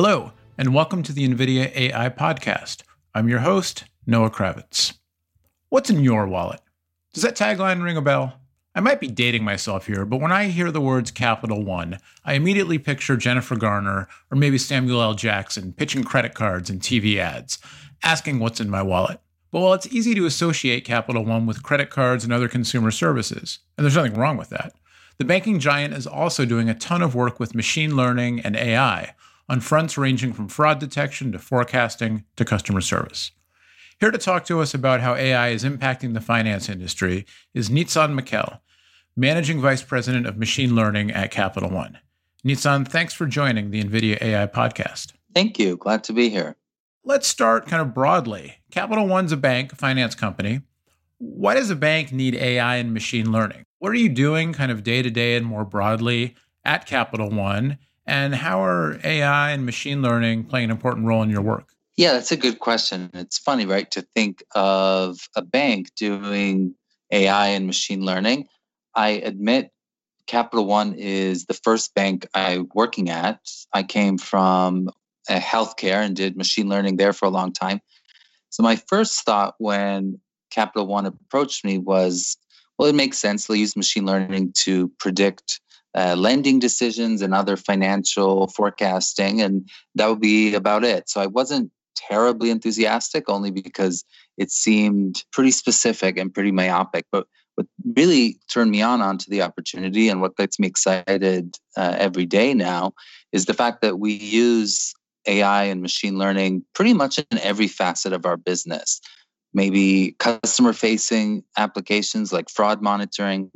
Hello, and welcome to the NVIDIA AI Podcast. I'm your host, Noah Kravitz. What's in your wallet? Does that tagline ring a bell? I might be dating myself here, but when I hear the words Capital One, I immediately picture Jennifer Garner or maybe Samuel L. Jackson pitching credit cards and TV ads, asking what's in my wallet. But while it's easy to associate Capital One with credit cards and other consumer services, and there's nothing wrong with that, the banking giant is also doing a ton of work with machine learning and AI on fronts ranging from fraud detection to forecasting to customer service. Here to talk to us about how AI is impacting the finance industry is Nitzan Mekel, Managing Vice President of Machine Learning at Capital One. Nitzan, thanks for joining the NVIDIA AI podcast. Thank you. Glad to be here. Let's start kind of broadly. Capital One's a bank, a finance company. Why does a bank need AI and machine learning? What are you doing kind of day to day and more broadly at Capital One? And how are AI and machine learning playing an important role in your work? Yeah, that's a good question. It's funny, right, to think of a bank doing AI and machine learning. I admit Capital One is the first bank I'm working at. I came from uh, healthcare and did machine learning there for a long time. So my first thought when Capital One approached me was, well, it makes sense. They'll use machine learning to predict uh, lending decisions and other financial forecasting, and that would be about it. So I wasn't terribly enthusiastic, only because it seemed pretty specific and pretty myopic. But what really turned me on onto the opportunity and what gets me excited uh, every day now is the fact that we use AI and machine learning pretty much in every facet of our business. Maybe customer facing applications like fraud monitoring,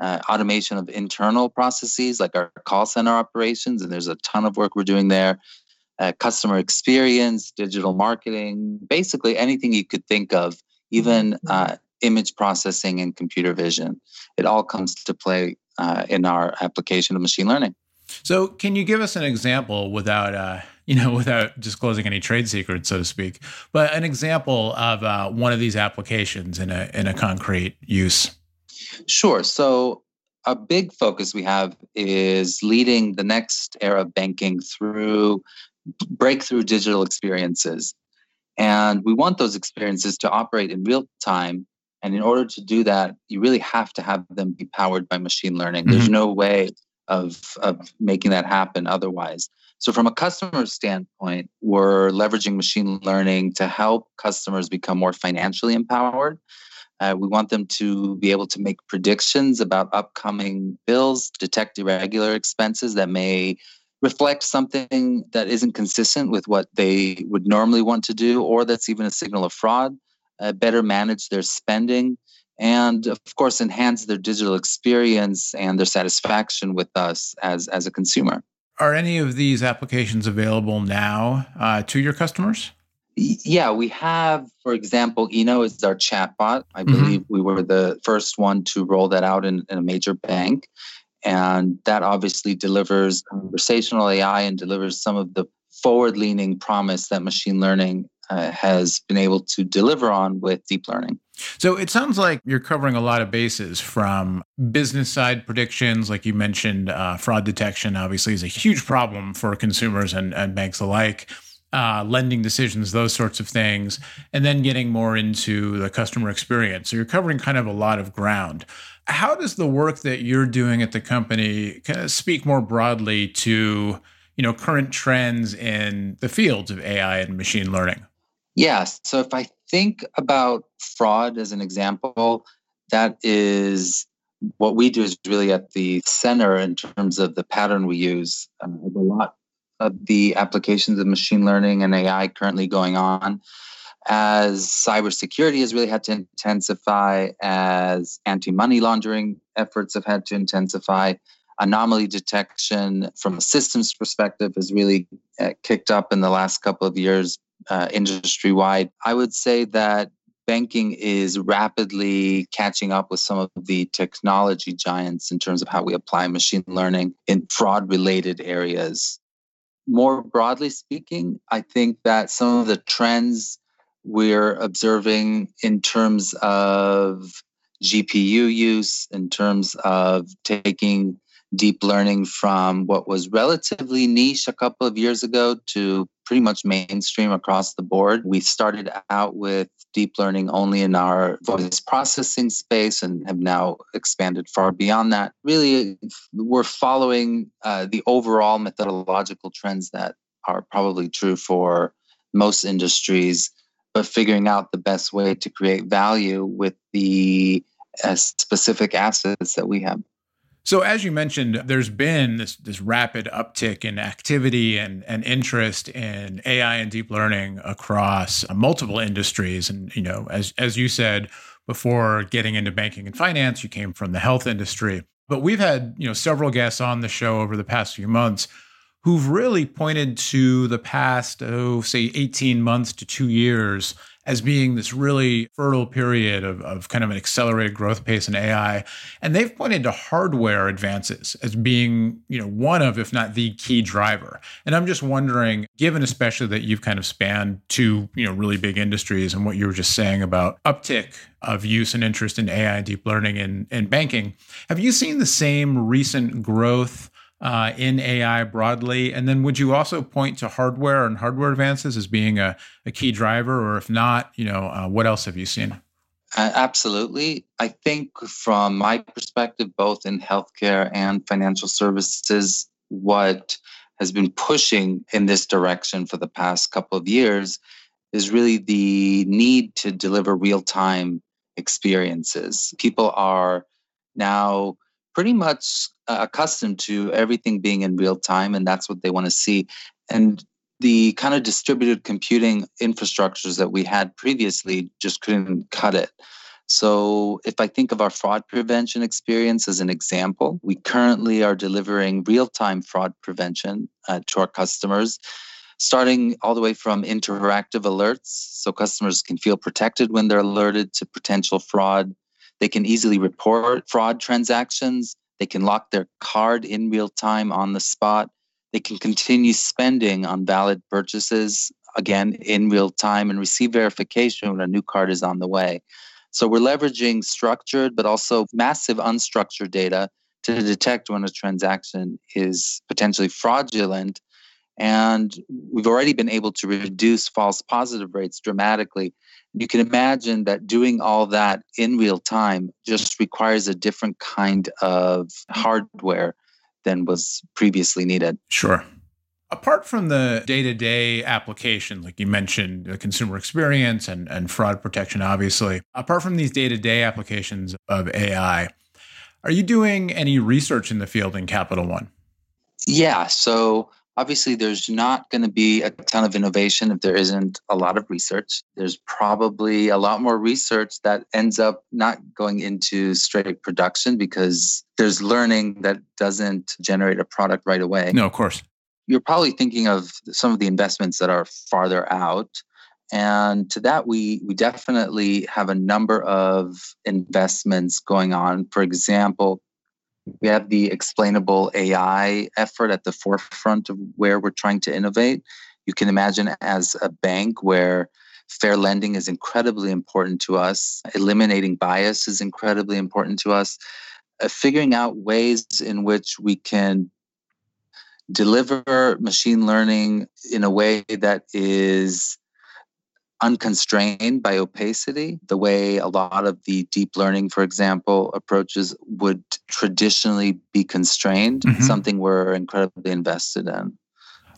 uh, automation of internal processes like our call center operations, and there's a ton of work we're doing there. Uh, customer experience, digital marketing, basically anything you could think of, even mm-hmm. uh, image processing and computer vision. It all comes to play uh, in our application of machine learning. So, can you give us an example without, uh, you know, without disclosing any trade secrets, so to speak, but an example of uh, one of these applications in a in a concrete use? Sure. So, a big focus we have is leading the next era of banking through breakthrough digital experiences, and we want those experiences to operate in real time. And in order to do that, you really have to have them be powered by machine learning. Mm-hmm. There's no way of, of making that happen otherwise. So, from a customer standpoint, we're leveraging machine learning to help customers become more financially empowered. Uh, we want them to be able to make predictions about upcoming bills, detect irregular expenses that may reflect something that isn't consistent with what they would normally want to do, or that's even a signal of fraud, uh, better manage their spending, and of course enhance their digital experience and their satisfaction with us as as a consumer. Are any of these applications available now uh, to your customers yeah we have for example eno is our chatbot i mm-hmm. believe we were the first one to roll that out in, in a major bank and that obviously delivers conversational ai and delivers some of the forward leaning promise that machine learning uh, has been able to deliver on with deep learning. So it sounds like you're covering a lot of bases from business side predictions, like you mentioned, uh, fraud detection obviously is a huge problem for consumers and, and banks alike. Uh, lending decisions, those sorts of things, and then getting more into the customer experience. So you're covering kind of a lot of ground. How does the work that you're doing at the company kind of speak more broadly to you know current trends in the fields of AI and machine learning? Yes. So if I think about fraud as an example, that is what we do is really at the center in terms of the pattern we use. Um, a lot of the applications of machine learning and AI currently going on as cybersecurity has really had to intensify, as anti money laundering efforts have had to intensify. Anomaly detection from a systems perspective has really uh, kicked up in the last couple of years uh, industry wide. I would say that banking is rapidly catching up with some of the technology giants in terms of how we apply machine learning in fraud related areas. More broadly speaking, I think that some of the trends we're observing in terms of GPU use, in terms of taking deep learning from what was relatively niche a couple of years ago to pretty much mainstream across the board. We started out with deep learning only in our voice processing space and have now expanded far beyond that. Really, we're following uh, the overall methodological trends that are probably true for most industries, but figuring out the best way to create value with the uh, specific assets that we have. So, as you mentioned, there's been this, this rapid uptick in activity and, and interest in AI and deep learning across multiple industries. And, you know, as, as you said before getting into banking and finance, you came from the health industry. But we've had, you know, several guests on the show over the past few months who've really pointed to the past, oh, say 18 months to two years as being this really fertile period of, of kind of an accelerated growth pace in AI. And they've pointed to hardware advances as being, you know, one of, if not the key driver. And I'm just wondering, given especially that you've kind of spanned two, you know, really big industries and what you were just saying about uptick of use and interest in AI and deep learning in, in banking, have you seen the same recent growth? Uh, in AI broadly? And then would you also point to hardware and hardware advances as being a, a key driver? Or if not, you know, uh, what else have you seen? Absolutely. I think from my perspective, both in healthcare and financial services, what has been pushing in this direction for the past couple of years is really the need to deliver real time experiences. People are now pretty much accustomed to everything being in real time, and that's what they want to see. And the kind of distributed computing infrastructures that we had previously just couldn't cut it. So, if I think of our fraud prevention experience as an example, we currently are delivering real time fraud prevention uh, to our customers, starting all the way from interactive alerts so customers can feel protected when they're alerted to potential fraud they can easily report fraud transactions. They can lock their card in real time on the spot. They can continue spending on valid purchases, again, in real time, and receive verification when a new card is on the way. So we're leveraging structured but also massive unstructured data to detect when a transaction is potentially fraudulent. And we've already been able to reduce false positive rates dramatically you can imagine that doing all that in real time just requires a different kind of hardware than was previously needed. Sure. Apart from the day to day application, like you mentioned, the consumer experience and, and fraud protection, obviously, apart from these day to day applications of AI, are you doing any research in the field in Capital One? Yeah. So Obviously, there's not going to be a ton of innovation if there isn't a lot of research. There's probably a lot more research that ends up not going into straight production because there's learning that doesn't generate a product right away. No, of course. You're probably thinking of some of the investments that are farther out. And to that, we, we definitely have a number of investments going on. For example, we have the explainable AI effort at the forefront of where we're trying to innovate. You can imagine as a bank where fair lending is incredibly important to us, eliminating bias is incredibly important to us, uh, figuring out ways in which we can deliver machine learning in a way that is unconstrained by opacity, the way a lot of the deep learning, for example, approaches would traditionally be constrained, mm-hmm. something we're incredibly invested in.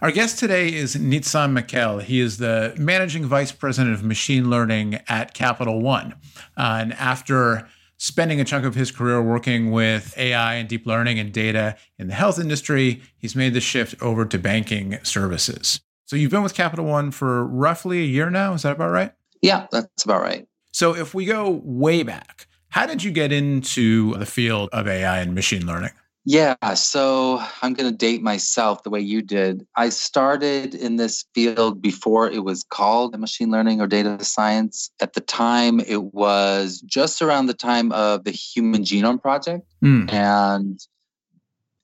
Our guest today is Nitzan Mekel. He is the managing vice president of machine learning at Capital One. Uh, and after spending a chunk of his career working with AI and deep learning and data in the health industry, he's made the shift over to banking services. So you've been with Capital One for roughly a year now. Is that about right? Yeah, that's about right. So if we go way back, how did you get into the field of AI and machine learning? Yeah, so I'm going to date myself the way you did. I started in this field before it was called machine learning or data science. At the time, it was just around the time of the Human Genome Project. Mm. And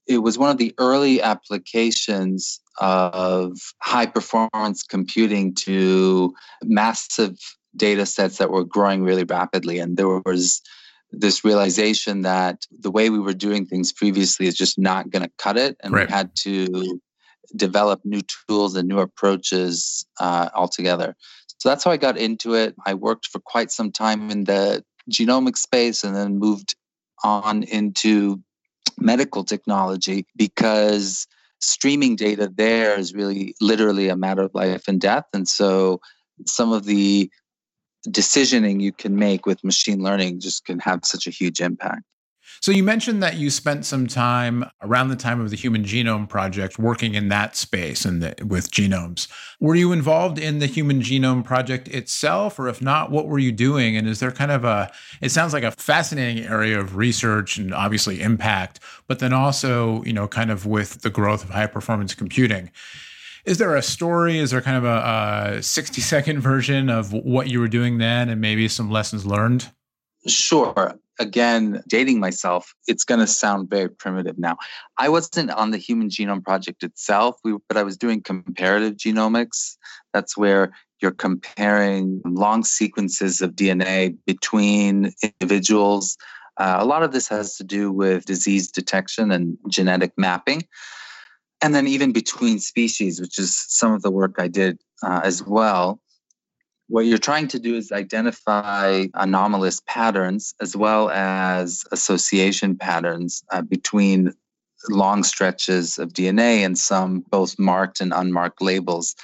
it was one of the early applications of high performance computing to massive data sets that were growing really rapidly. And there was this realization that the way we were doing things previously is just not going to cut it. And right. we had to develop new tools and new approaches uh, altogether. So that's how I got into it. I worked for quite some time in the genomic space and then moved on into medical technology because streaming data there is really literally a matter of life and death. And so some of the decisioning you can make with machine learning just can have such a huge impact. So you mentioned that you spent some time around the time of the Human Genome Project working in that space and with genomes. Were you involved in the Human Genome Project itself, or if not, what were you doing? And is there kind of a? It sounds like a fascinating area of research and obviously impact, but then also you know kind of with the growth of high performance computing. Is there a story? Is there kind of a, a 60 second version of what you were doing then and maybe some lessons learned? Sure again, dating myself, it's going to sound very primitive now. I wasn't on the Human Genome Project itself, we, but I was doing comparative genomics. That's where you're comparing long sequences of DNA between individuals. Uh, a lot of this has to do with disease detection and genetic mapping. And then even between species, which is some of the work I did uh, as well what you're trying to do is identify anomalous patterns as well as association patterns uh, between long stretches of DNA and some both marked and unmarked labels.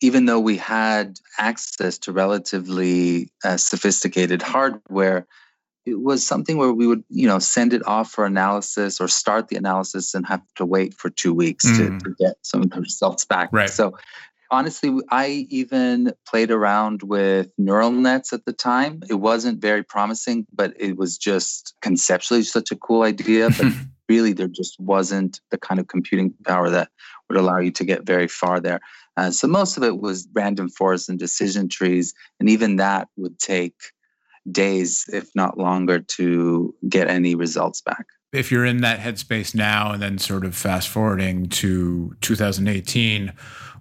Even though we had access to relatively uh, sophisticated hardware, it was something where we would, you know, send it off for analysis or start the analysis and have to wait for two weeks mm. to, to, get some results back. Right. So honestly, I even played around with neural nets at the time. It wasn't very promising, but it was just conceptually such a cool idea. But really, there just wasn't the kind of computing power that would allow you to get very far there. Uh, so most of it was random forests and decision trees. And even that would take days, if not longer, to get any results back if you're in that headspace now and then sort of fast forwarding to 2018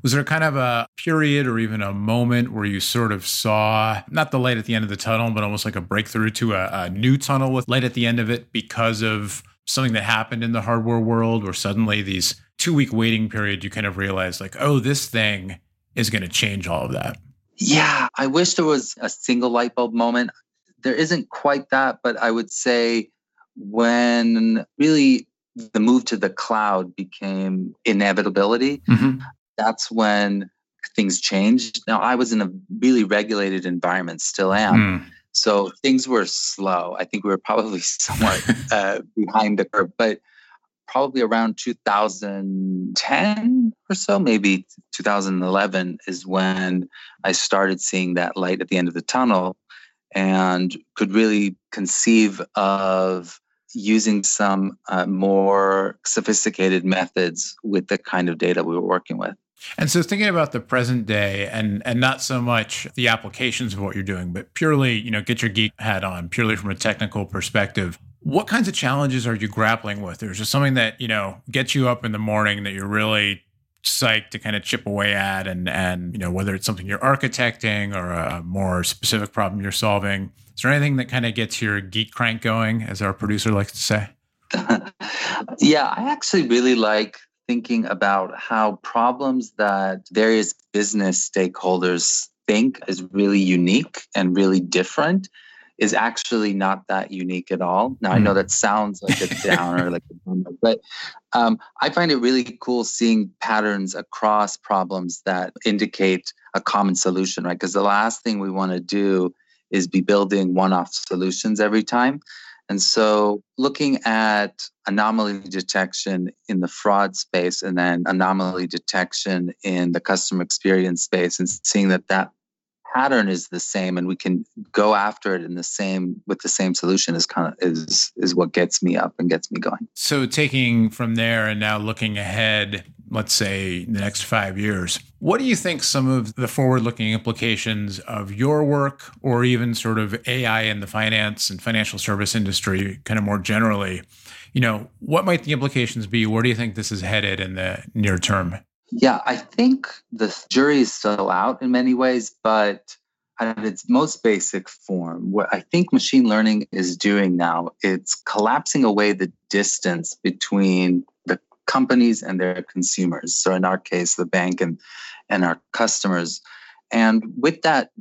was there kind of a period or even a moment where you sort of saw not the light at the end of the tunnel, but almost like a breakthrough to a, a new tunnel with light at the end of it because of something that happened in the hardware world, where suddenly these two week waiting period, you kind of realize like, oh, this thing is going to change all of that? Yeah, I wish there was a single light bulb moment. There isn't quite that, but I would say when really the move to the cloud became inevitability. Mm-hmm that's when things changed. Now, I was in a really regulated environment, still am. Mm. So things were slow. I think we were probably somewhat uh, behind the curve, but probably around 2010 or so, maybe 2011 is when I started seeing that light at the end of the tunnel and could really conceive of using some uh, more sophisticated methods with the kind of data we were working with. And so thinking about the present day and and not so much the applications of what you're doing, but purely, you know, get your geek hat on, purely from a technical perspective. What kinds of challenges are you grappling with? There's just something that, you know, gets you up in the morning that you're really psyched to kind of chip away at and and you know whether it's something you're architecting or a more specific problem you're solving. Is there anything that kind of gets your geek crank going as our producer likes to say? Yeah i actually really like thinking about how problems that various business stakeholders think is really unique and really different is actually not that unique at all. Now, I know hmm. that sounds like a downer, like a bummer, but um, I find it really cool seeing patterns across problems that indicate a common solution, right? Because the last thing we want to do is be building one off solutions every time. And so looking at anomaly detection in the fraud space and then anomaly detection in the customer experience space and seeing that that pattern is the same and we can go after it in the same with the same solution is kind of is is what gets me up and gets me going. So taking from there and now looking ahead let's say the next 5 years what do you think some of the forward looking implications of your work or even sort of AI in the finance and financial service industry kind of more generally you know what might the implications be? Where do you think this is headed in the near term yeah, I think the jury is still out in many ways, but at its most basic form, what I think machine learning is doing now, it's collapsing away the distance between the companies and their consumers. So in our case, the bank and, and our customers. And with that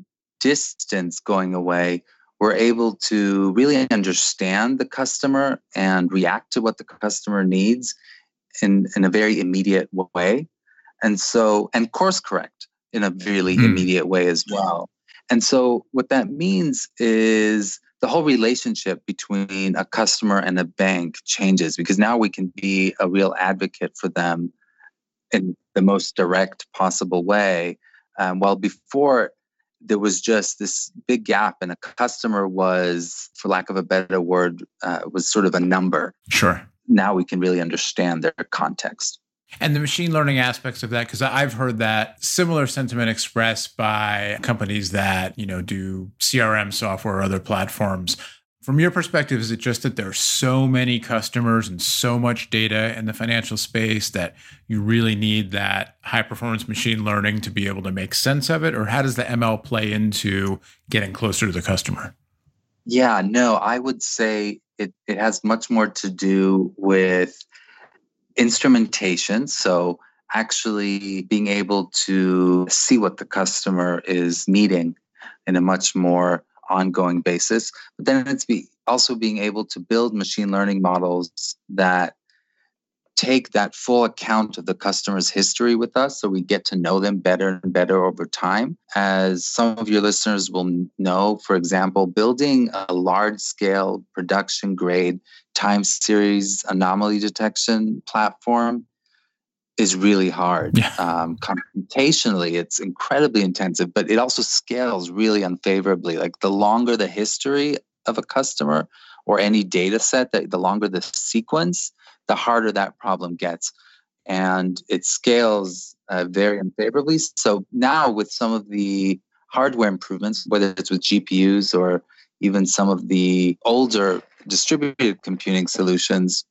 distance going away, we're able to really understand the customer and react to what the customer needs in, in a very immediate way. And so, and course correct in a really hmm. immediate way as well. And so, what that means is the whole relationship between a customer and a bank changes because now we can be a real advocate for them in the most direct possible way. Um, while before, there was just this big gap, and a customer was, for lack of a better word, uh, was sort of a number. Sure. Now we can really understand their context and the machine learning aspects of that because i've heard that similar sentiment expressed by companies that you know do crm software or other platforms. From your perspective is it just that there's so many customers and so much data in the financial space that you really need that high performance machine learning to be able to make sense of it? Or how does the ml play into getting closer to the customer? Yeah no i would say it, it has much more to do with instrumentation. So, actually being able to see what the customer is needing in a much more ongoing basis. But then it's be also being able to build machine learning models that take that full account of the customer's history with us so we get to know them better and better over time. As some of your listeners will know, for example, building a large scale production grade time series anomaly detection platform is really hard. Yeah. Um, computationally, it's incredibly intensive, but it also scales really unfavorably. Like the longer the history of a customer or any data set, that the longer the sequence, the harder that problem gets. And it scales uh, very unfavorably. So now, with some of the hardware improvements, whether it's with GPUs or even some of the older distributed computing solutions,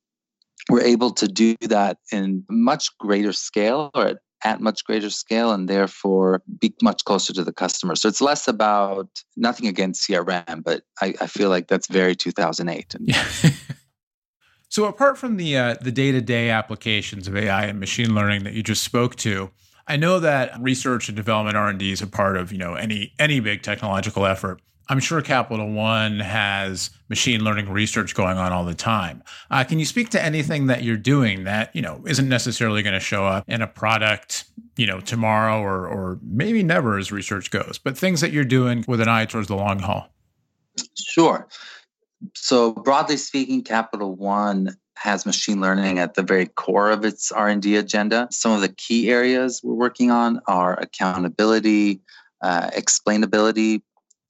we're able to do that in much greater scale or at, at much greater scale and therefore be much closer to the customer. So it's less about nothing against CRM, but I, I feel like that's very 2008. Yeah. so apart from the uh, the day to day applications of AI and machine learning that you just spoke to, I know that research and development R and D is a part of you know any any big technological effort. I'm sure Capital One has machine learning research going on all the time. Uh, can you speak to anything that you're doing that you know isn't necessarily going to show up in a product, you know, tomorrow or or maybe never as research goes, but things that you're doing with an eye towards the long haul? Sure. So broadly speaking, Capital One has machine learning at the very core of its R&D agenda. Some of the key areas we're working on are accountability, uh, explainability,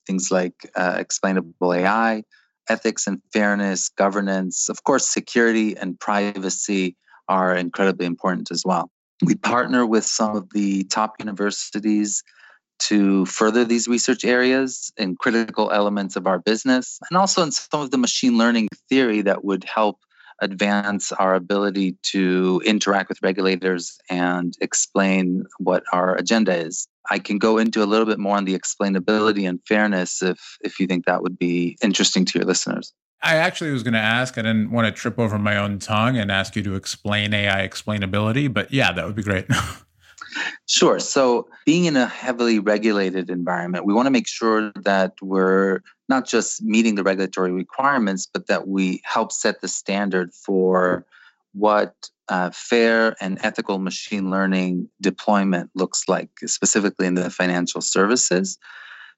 things like uh, explainable AI, ethics and fairness, governance, of course, security and privacy are incredibly important as well. We partner with some of the top universities to further these research areas in critical elements of our business and also in some of the machine learning theory that would help advance our ability to interact with regulators and explain what our agenda is. I can go into a little bit more on the explainability and fairness if if you think that would be interesting to your listeners. I actually was going to ask. I didn't want to trip over my own tongue and ask you to explain AI explainability, but yeah, that would be great. sure. So, being in a heavily regulated environment, we want to make sure that we're not just meeting the regulatory requirements, but that we help set the standard for what uh, fair and ethical machine learning deployment looks like, specifically in the financial services.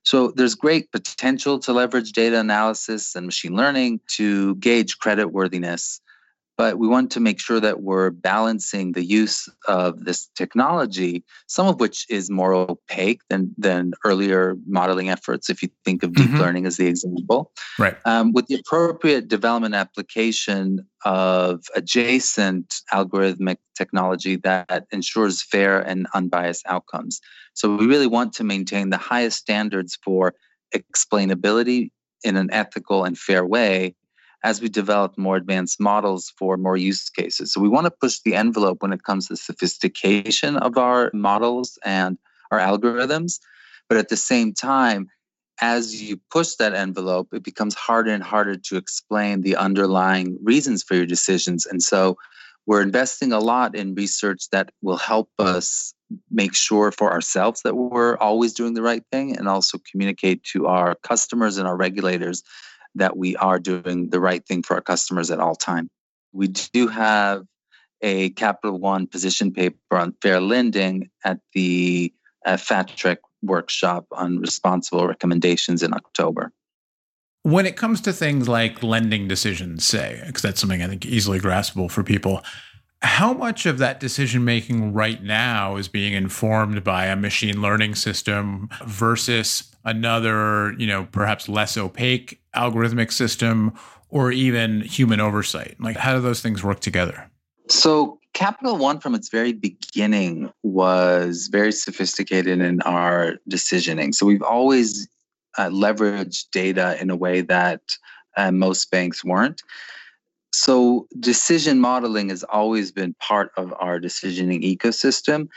So there's great potential to leverage data analysis and machine learning to gauge credit worthiness but we want to make sure that we're balancing the use of this technology, some of which is more opaque than, than earlier modeling efforts, if you think of deep mm-hmm. learning as the example, right? Um, with the appropriate development application of adjacent algorithmic technology that ensures fair and unbiased outcomes. So we really want to maintain the highest standards for explainability in an ethical and fair way as we develop more advanced models for more use cases. So we want to push the envelope when it comes to sophistication of our models and our algorithms. But at the same time, as you push that envelope, it becomes harder and harder to explain the underlying reasons for your decisions. And so we're investing a lot in research that will help us make sure for ourselves that we're always doing the right thing and also communicate to our customers and our regulators that we are doing the right thing for our customers at all time. We do have a Capital One position paper on fair lending at the uh, workshop on responsible recommendations in October. When it comes to things like lending decisions, say, because that's something I think easily graspable for people, how much of that decision making right now is being informed by a machine learning system versus another, you know, perhaps less opaque algorithmic system or even human oversight? Like, how do those things work together? So, Capital One from its very beginning was very sophisticated in our decisioning. So, we've always uh, leveraged data in a way that uh, most banks weren't. So, decision modeling has always been part of our decisioning ecosystem,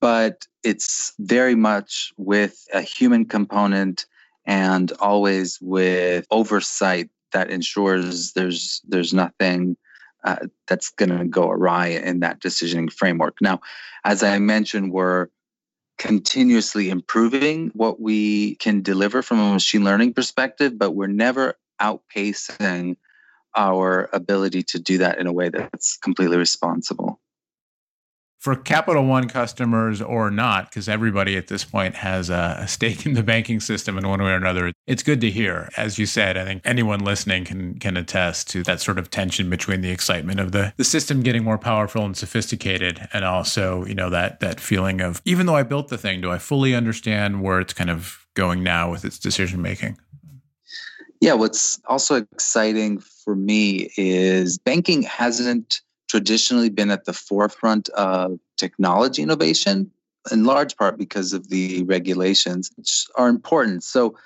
but it's very much with a human component and always with oversight that ensures there's there's nothing uh, that's going to go awry in that decisioning framework. Now, as I mentioned, we're continuously improving what we can deliver from a machine learning perspective, but we're never outpacing our ability to do that in a way that's completely responsible for Capital One customers or not, because everybody at this point has a stake in the banking system in one way or another. It's good to hear. As you said, I think anyone listening can can attest to that sort of tension between the excitement of the, the system getting more powerful and sophisticated and also, you know, that that feeling of even though I built the thing, do I fully understand where it's kind of going now with its decision making? Yeah, what's also exciting for me is banking hasn't traditionally been at the forefront of technology innovation, in large part because of the regulations, which are important. So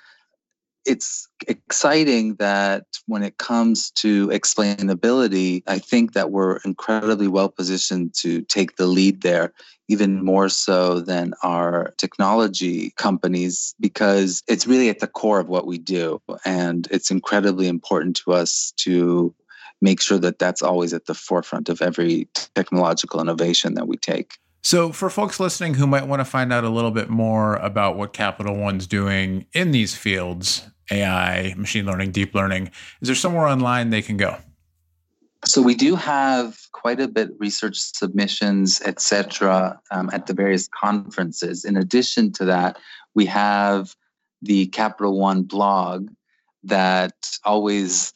it's exciting that when it comes to explainability, I think that we're incredibly well positioned to take the lead there, even more so than our technology companies, because it's really at the core of what we do. And it's incredibly important to us to make sure that that's always at the forefront of every technological innovation that we take. So, for folks listening who might want to find out a little bit more about what Capital One's doing in these fields, AI, machine learning, deep learning, is there somewhere online they can go? So we do have quite a bit research submissions, etc., um, at the various conferences. In addition to that, we have the Capital One blog that always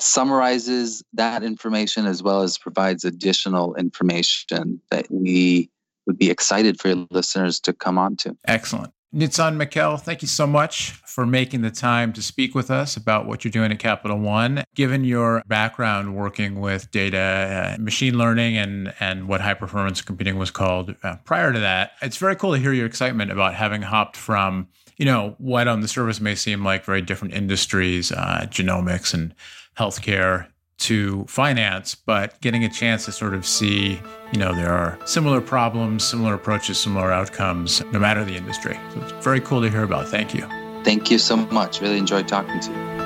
summarizes that information as well as provides additional information that we would be excited for your listeners to come on to. Excellent. Nitzan Mekel, thank you so much for making the time to speak with us about what you're doing at Capital One. Given your background working with data, uh, machine learning, and, and what high performance computing was called uh, prior to that, it's very cool to hear your excitement about having hopped from, you know, what on the surface may seem like very different industries, uh, genomics and healthcare to finance, but getting a chance to sort of see, you know, there are similar problems, similar approaches, similar outcomes, no matter the industry. So it's very cool to hear about. Thank you. Thank you so much. Really enjoyed talking to you.